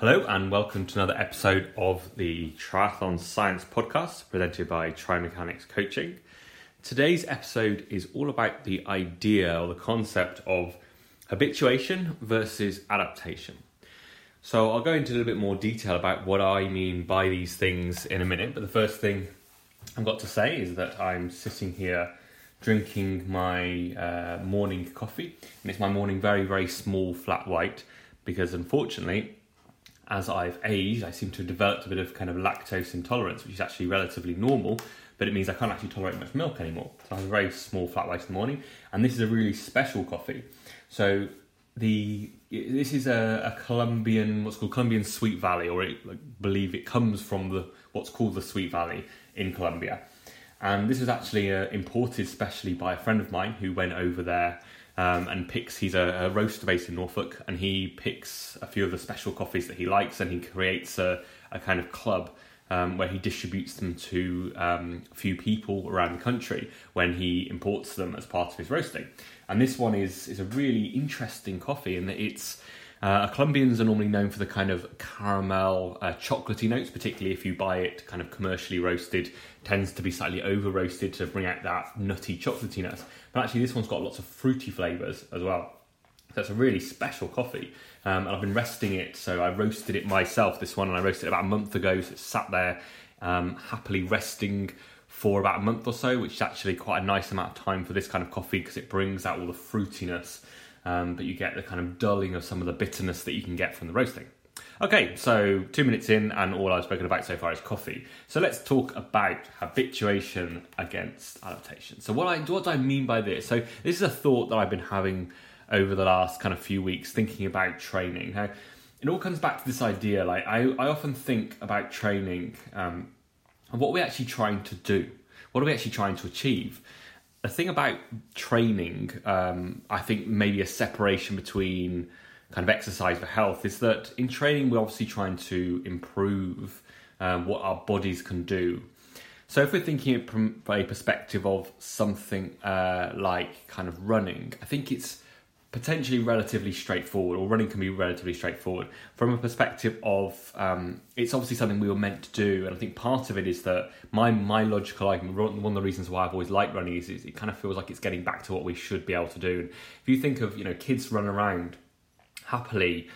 Hello, and welcome to another episode of the Triathlon Science Podcast presented by Trimechanics Coaching. Today's episode is all about the idea or the concept of habituation versus adaptation. So, I'll go into a little bit more detail about what I mean by these things in a minute, but the first thing I've got to say is that I'm sitting here drinking my uh, morning coffee, and it's my morning very, very small flat white because unfortunately as I've aged, I seem to have developed a bit of kind of lactose intolerance, which is actually relatively normal, but it means I can't actually tolerate much milk anymore. So I have a very small flat white in the morning, and this is a really special coffee. So the this is a, a Colombian, what's called Colombian Sweet Valley, or I believe it comes from the what's called the Sweet Valley in Colombia. And this was actually uh, imported specially by a friend of mine who went over there um, and picks. He's a, a, roaster based in Norfolk, and he picks a few of the special coffees that he likes, and he creates a, a kind of club um, where he distributes them to um, a few people around the country when he imports them as part of his roasting. And this one is is a really interesting coffee in that it's. Uh, Colombians are normally known for the kind of caramel, uh, chocolatey notes, particularly if you buy it kind of commercially roasted. Tends to be slightly over roasted to bring out that nutty chocolatiness. But actually, this one's got lots of fruity flavours as well. So it's a really special coffee. Um, and I've been resting it, so I roasted it myself, this one, and I roasted it about a month ago. So it sat there um, happily resting for about a month or so, which is actually quite a nice amount of time for this kind of coffee because it brings out all the fruitiness, um, but you get the kind of dulling of some of the bitterness that you can get from the roasting. Okay, so two minutes in, and all I've spoken about so far is coffee. So let's talk about habituation against adaptation. So what I what do I mean by this? So this is a thought that I've been having over the last kind of few weeks, thinking about training. Now, it all comes back to this idea. Like I, I often think about training um, and what we're actually trying to do. What are we actually trying to achieve? The thing about training, um, I think maybe a separation between kind of exercise for health is that in training we're obviously trying to improve um, what our bodies can do. So if we're thinking from a perspective of something uh, like kind of running, I think it's potentially relatively straightforward, or running can be relatively straightforward from a perspective of um, it's obviously something we were meant to do, and I think part of it is that my my logical argument, one of the reasons why I've always liked running is, is it kind of feels like it's getting back to what we should be able to do. And if you think of you know kids run around happily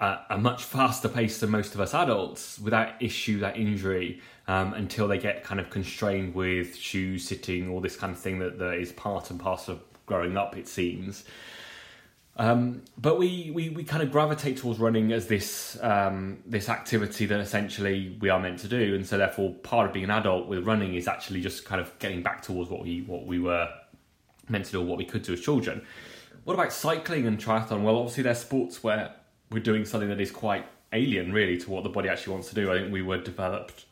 at a much faster pace than most of us adults without issue, that injury, um, until they get kind of constrained with shoes, sitting, all this kind of thing that, that is part and parcel of growing up, it seems. Um, but we, we, we kind of gravitate towards running as this um, this activity that essentially we are meant to do, and so therefore part of being an adult with running is actually just kind of getting back towards what we what we were meant to do, or what we could do as children. What about cycling and triathlon? Well, obviously, they're sports where we're doing something that is quite alien, really, to what the body actually wants to do. I think we were developed,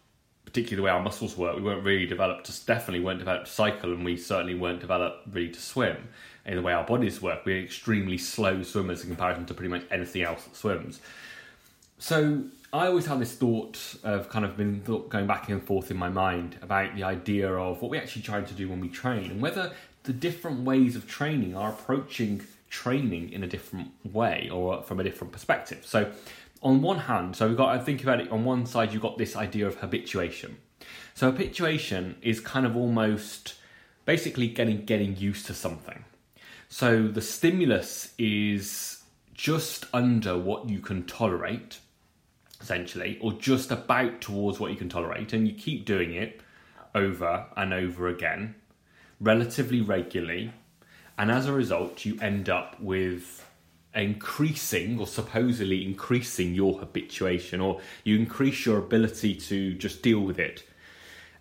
particularly the way our muscles work, we weren't really developed to, definitely weren't developed to cycle, and we certainly weren't developed really to swim in the way our bodies work. We're extremely slow swimmers in comparison to pretty much anything else that swims. So I always had this thought of kind of been going back and forth in my mind about the idea of what we actually trying to do when we train and whether the different ways of training are approaching training in a different way or from a different perspective. So, on one hand, so we've got to think about it. On one side, you've got this idea of habituation. So, habituation is kind of almost basically getting getting used to something. So, the stimulus is just under what you can tolerate, essentially, or just about towards what you can tolerate, and you keep doing it over and over again relatively regularly, and as a result, you end up with increasing or supposedly increasing your habituation, or you increase your ability to just deal with it.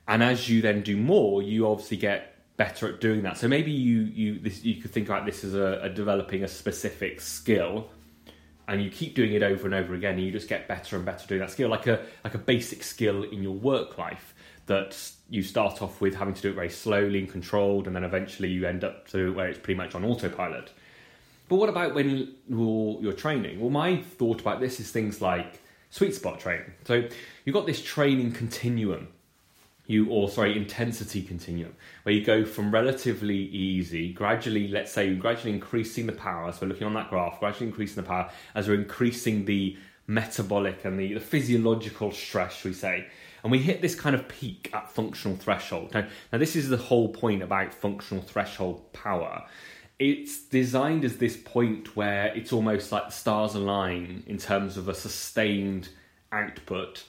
And as you then do more, you obviously get better at doing that. So maybe you you this, you could think about this as a, a developing a specific skill and you keep doing it over and over again and you just get better and better doing that skill like a like a basic skill in your work life that you start off with having to do it very slowly and controlled, and then eventually you end up to where it's pretty much on autopilot. But what about when you're, you're training? Well, my thought about this is things like sweet spot training. So you've got this training continuum, you or sorry, intensity continuum, where you go from relatively easy, gradually, let's say, gradually increasing the power. So looking on that graph, gradually increasing the power as we're increasing the metabolic and the, the physiological stress, we say. And we hit this kind of peak at functional threshold. Now, now, this is the whole point about functional threshold power. It's designed as this point where it's almost like the stars align in terms of a sustained output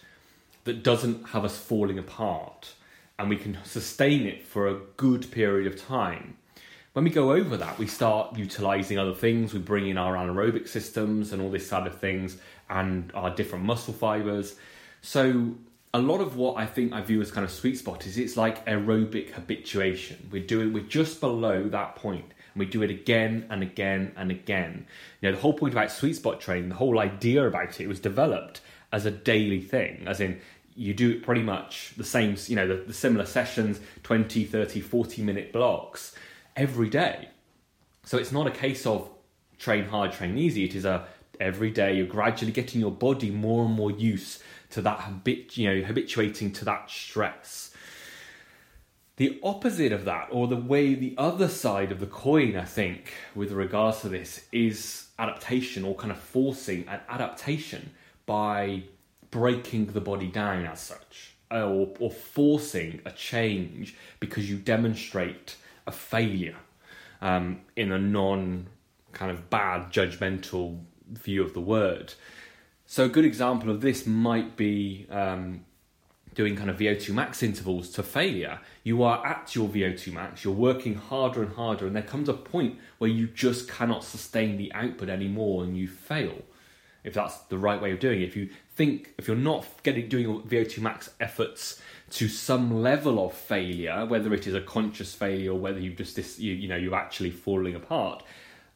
that doesn't have us falling apart and we can sustain it for a good period of time. When we go over that, we start utilizing other things. We bring in our anaerobic systems and all this side of things and our different muscle fibers. So, a lot of what I think I view as kind of sweet spot is it's like aerobic habituation. We're doing, we're just below that point we do it again and again and again. You know, the whole point about sweet spot training, the whole idea about it was developed as a daily thing, as in you do pretty much the same, you know, the, the similar sessions, 20, 30, 40 minute blocks every day. So it's not a case of train hard, train easy. It is a every day you're gradually getting your body more and more used to that habit, you know, habituating to that stress. The opposite of that, or the way the other side of the coin, I think, with regards to this, is adaptation or kind of forcing an adaptation by breaking the body down as such, or, or forcing a change because you demonstrate a failure um, in a non kind of bad judgmental view of the word. So a good example of this might be um, doing kind of VO2 max intervals to failure. You are at your VO2 max, you're working harder and harder, and there comes a point where you just cannot sustain the output anymore and you fail. If that's the right way of doing it, if you think if you're not getting doing your VO2 max efforts to some level of failure, whether it is a conscious failure or whether you've just you, you know you're actually falling apart,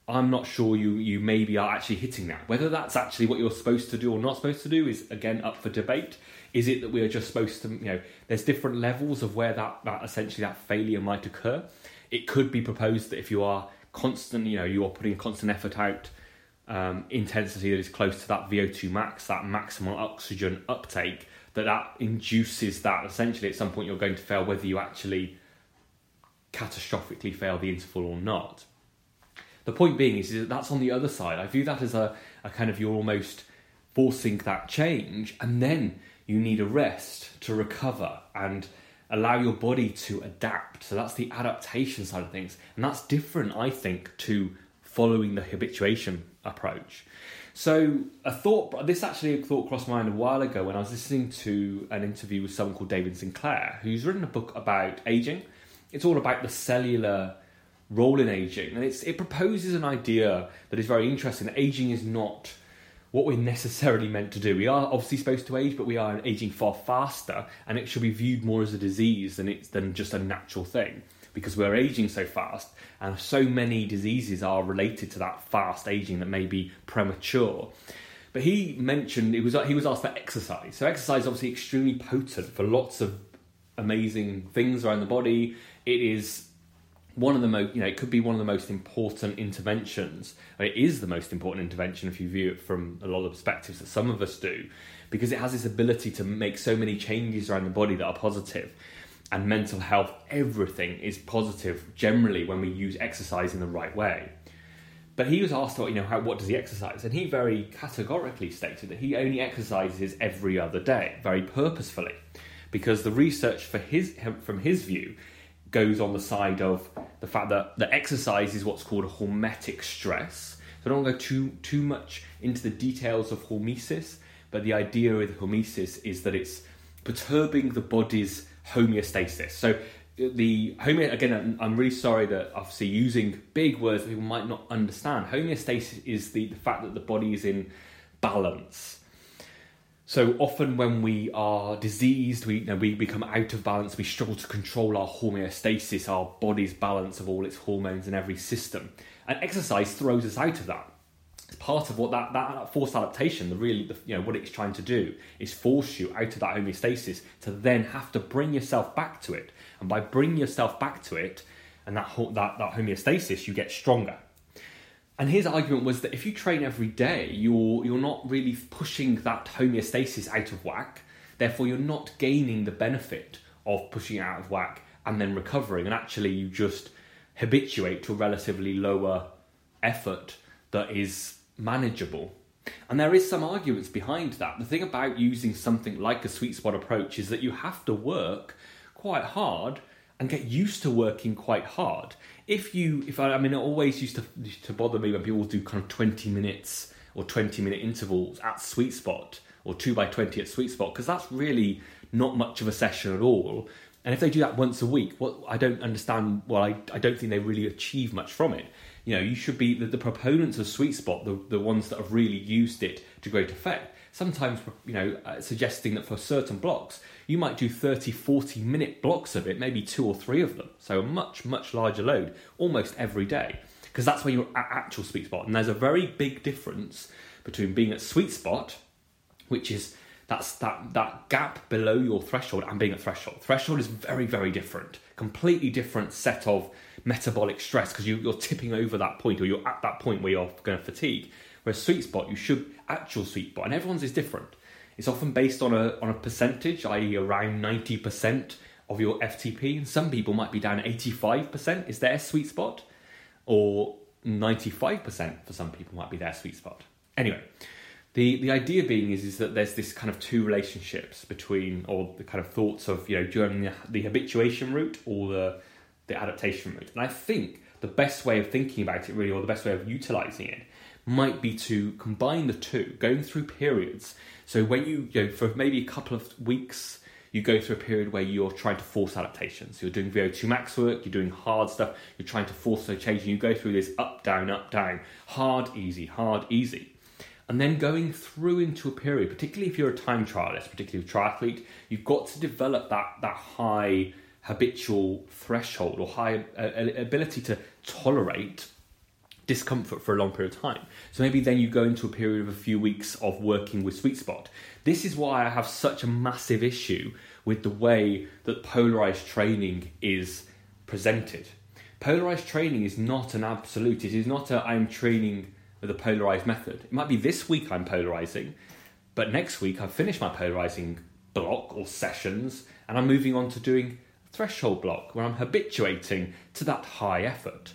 I'm not sure you you maybe are actually hitting that. Whether that's actually what you're supposed to do or not supposed to do is again up for debate. Is it that we are just supposed to you know there's different levels of where that that essentially that failure might occur. It could be proposed that if you are constant, you know, you are putting constant effort out, um, intensity that is close to that VO2 max, that maximal oxygen uptake, that that induces that essentially at some point you're going to fail whether you actually catastrophically fail the interval or not. The point being is, is that that's on the other side. I view that as a, a kind of you're almost forcing that change, and then you need a rest to recover and allow your body to adapt. So that's the adaptation side of things, and that's different, I think, to following the habituation approach. So a thought, this actually a thought crossed my mind a while ago when I was listening to an interview with someone called David Sinclair, who's written a book about aging. It's all about the cellular role in aging, and it's it proposes an idea that is very interesting. Aging is not what we're necessarily meant to do. We are obviously supposed to age, but we are aging far faster, and it should be viewed more as a disease than it's than just a natural thing because we're aging so fast, and so many diseases are related to that fast aging that may be premature. But he mentioned it was he was asked for exercise. So exercise is obviously extremely potent for lots of amazing things around the body. It is one of the most, you know, it could be one of the most important interventions. It is the most important intervention if you view it from a lot of perspectives that some of us do, because it has this ability to make so many changes around the body that are positive. And mental health, everything is positive generally when we use exercise in the right way. But he was asked, you know, how, what does he exercise? And he very categorically stated that he only exercises every other day, very purposefully, because the research for his from his view goes on the side of the fact that the exercise is what's called a hormetic stress. So I don't want to go too too much into the details of hormesis, but the idea with hormesis is that it's perturbing the body's homeostasis. So uh, the homeo again, I'm really sorry that obviously using big words that people might not understand. Homeostasis is the, the fact that the body is in balance. So often, when we are diseased, we you know, we become out of balance. We struggle to control our homeostasis, our body's balance of all its hormones in every system. And exercise throws us out of that. It's part of what that, that forced adaptation, the really, the, you know, what it's trying to do is force you out of that homeostasis to then have to bring yourself back to it. And by bringing yourself back to it, and that that, that homeostasis, you get stronger. And his argument was that if you train every day, you're you're not really pushing that homeostasis out of whack. Therefore, you're not gaining the benefit of pushing it out of whack and then recovering. And actually, you just habituate to a relatively lower effort that is manageable. And there is some arguments behind that. The thing about using something like a sweet spot approach is that you have to work quite hard and get used to working quite hard. If you, if I, I mean, it always used to to bother me when people do kind of twenty minutes or twenty minute intervals at sweet spot or two by twenty at sweet spot because that's really not much of a session at all. And if they do that once a week, what I don't understand. Well, I, I don't think they really achieve much from it. You know, you should be the, the proponents of sweet spot, the the ones that have really used it to great effect. Sometimes, you know, uh, suggesting that for certain blocks, you might do 30, 40 minute blocks of it, maybe two or three of them. So a much, much larger load almost every day. Because that's where you're at actual sweet spot. And there's a very big difference between being at sweet spot, which is that's that that gap below your threshold and being at threshold. Threshold is very, very different. Completely different set of metabolic stress because you, you're tipping over that point or you're at that point where you're going to fatigue. Whereas sweet spot, you should actual sweet spot, and everyone's is different. It's often based on a on a percentage, i.e., around ninety percent of your FTP. And some people might be down eighty five percent is their sweet spot, or ninety five percent for some people might be their sweet spot. Anyway, the the idea being is is that there's this kind of two relationships between, or the kind of thoughts of you know during the, the habituation route or the the adaptation route. And I think the best way of thinking about it, really, or the best way of utilizing it, might be to combine the two, going through periods. So when you, you know, for maybe a couple of weeks, you go through a period where you're trying to force adaptations. You're doing VO2 max work, you're doing hard stuff, you're trying to force a change, and you go through this up, down, up, down, hard, easy, hard, easy. And then going through into a period, particularly if you're a time trialist, particularly a triathlete, you've got to develop that, that high habitual threshold or high uh, ability to tolerate discomfort for a long period of time. So maybe then you go into a period of a few weeks of working with sweet spot. This is why I have such a massive issue with the way that polarized training is presented. Polarized training is not an absolute. It is not a I'm training with a polarized method. It might be this week I'm polarizing, but next week I've finished my polarizing block or sessions and I'm moving on to doing a threshold block where I'm habituating to that high effort.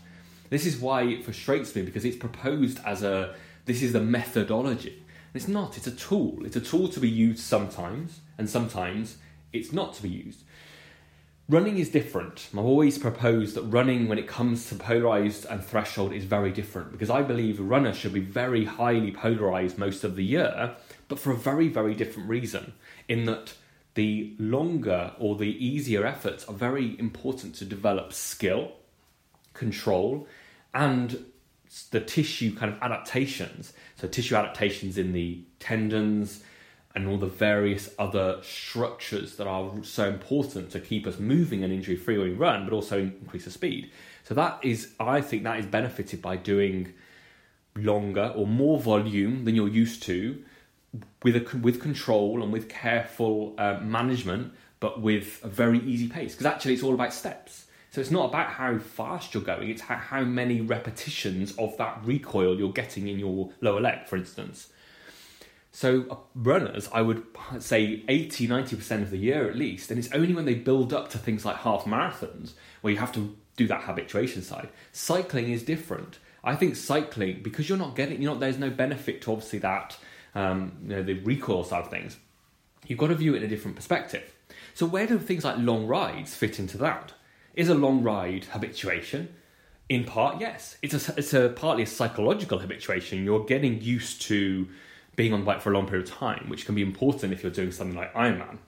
This is why it frustrates me because it's proposed as a this is the methodology. It's not, it's a tool. It's a tool to be used sometimes, and sometimes it's not to be used. Running is different. I've always proposed that running, when it comes to polarized and threshold, is very different because I believe a runner should be very highly polarized most of the year, but for a very, very different reason. In that the longer or the easier efforts are very important to develop skill, control, and the tissue kind of adaptations. So, tissue adaptations in the tendons and all the various other structures that are so important to keep us moving and injury free when we run, but also increase the speed. So, that is, I think, that is benefited by doing longer or more volume than you're used to with a, with control and with careful uh, management, but with a very easy pace. Because actually, it's all about steps. So it's not about how fast you're going, it's how, how many repetitions of that recoil you're getting in your lower leg, for instance. So uh, runners, I would say 80, 90% of the year at least, and it's only when they build up to things like half marathons where you have to do that habituation side. Cycling is different. I think cycling, because you're not getting, you know, there's no benefit to obviously that, um, you know, the recoil side of things. You've got to view it in a different perspective. So where do things like long rides fit into that? Is a long ride habituation? In part, yes. It's a, it's a partly a psychological habituation. You're getting used to being on the bike for a long period of time, which can be important if you're doing something like Ironman.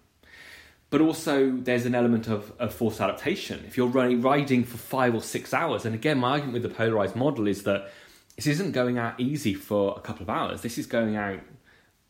But also, there's an element of, of forced adaptation. If you're running, riding for five or six hours, and again, my argument with the polarized model is that this isn't going out easy for a couple of hours. This is going out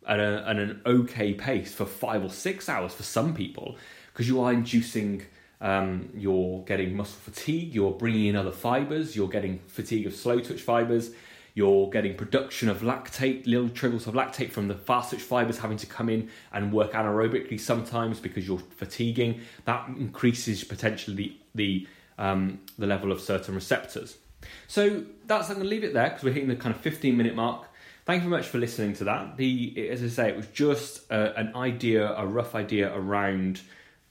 at, a, at an okay pace for five or six hours for some people, because you are inducing um, you're getting muscle fatigue, you're bringing in other fibers, you're getting fatigue of slow twitch fibers, you're getting production of lactate, little trickles of lactate from the fast twitch fibers having to come in and work anaerobically sometimes because you're fatiguing. That increases potentially the, the, um, the level of certain receptors. So that's I'm going to leave it there because we're hitting the kind of 15 minute mark. Thank you very much for listening to that. The as I say, it was just uh, an idea, a rough idea around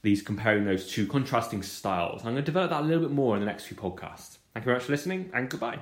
these comparing those two contrasting styles. I'm going to develop that a little bit more in the next few podcasts. Thank you very much for listening and goodbye.